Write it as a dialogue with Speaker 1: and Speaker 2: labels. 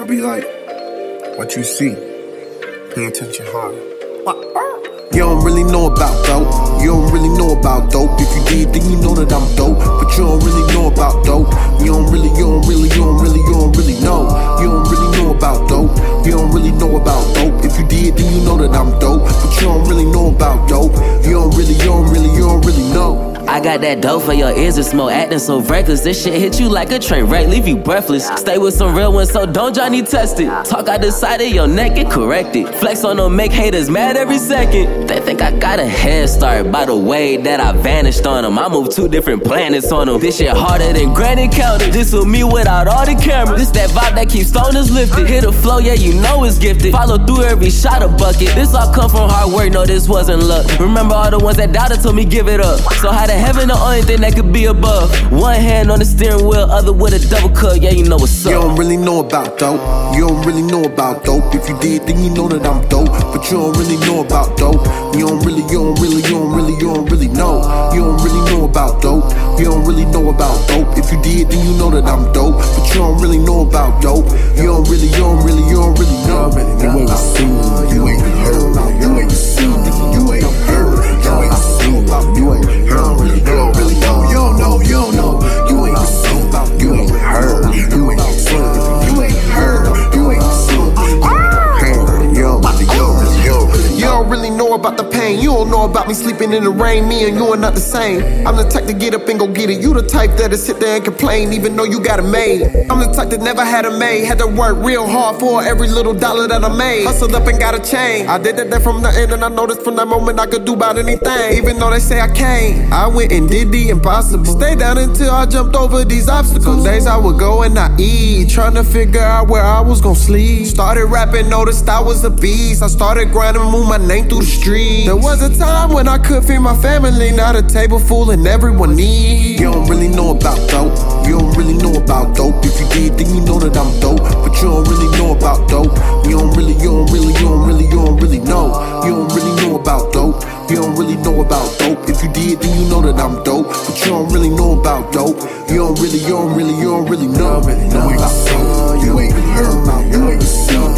Speaker 1: I'll be like, what you see, pay attention hard.
Speaker 2: You don't really know about dope. You don't really know about dope. If you did, then you know that I'm dope. But you don't really know about dope. You don't really, you don't really, you don't really, you don't really know. You don't really know about dope. You don't really know about dope. If you did, then you know that I'm dope. But you don't really know about
Speaker 3: I got that dope for your ears to smoke, acting so reckless. This shit hit you like a train wreck, leave you breathless. Stay with some real ones, so don't Johnny test it. Talk out the side of your neck and correct it. Flex on them, make haters mad every second. They think I got a head start by the way that I vanished on them. I moved two different planets on them. This shit harder than Granite County. This with me without all the cameras. This that vibe that keeps stoners lifted. Hit a flow, yeah, you know it's gifted. Follow through every shot of bucket. This all come from hard work, no, this wasn't luck. Remember all the ones that doubted told me give it up. So how the heaven the only thing that could be above. One hand on the steering wheel, other with a double cut. Yeah, you know what's up.
Speaker 2: You don't really know about dope. You don't really know about dope. If you did, then you know that I'm dope. But you don't really know about dope. You don't really, you don't really, you don't really, you don't really know. You don't really know about dope. You don't really know about dope. If you did, then you know that I'm dope. But you don't really know about dope. Know about the pain. You don't know about me sleeping in the rain. Me and you are not the same. I'm the type to get up and go get it. You the type that'll sit there and complain even though you got it made. I'm the type that never had a maid. Had to work real hard for every little dollar that I made. Hustled up and got a chain. I did that from the end and I noticed from that moment I could do about anything. Even though they say I can't. I went and did the impossible. Stay down until I jumped over these obstacles. Days I would go and I eat. Trying to figure out where I was gonna sleep. Started rapping, noticed I was a beast. I started grinding, move my name through the streets. There was a time when I could feed my family, not a table full and everyone need. You don't really know about dope. You don't really know about dope. If you did, then you know that I'm dope. But you don't really know about dope. You don't really, you don't really, you don't really, you don't really know. You don't really know about dope. You don't really know about dope. If you did, then you know that I'm dope. But you don't really know about dope. You don't really, you don't really, you don't really know.
Speaker 1: you ain't seen, you ain't heard, ain't seen,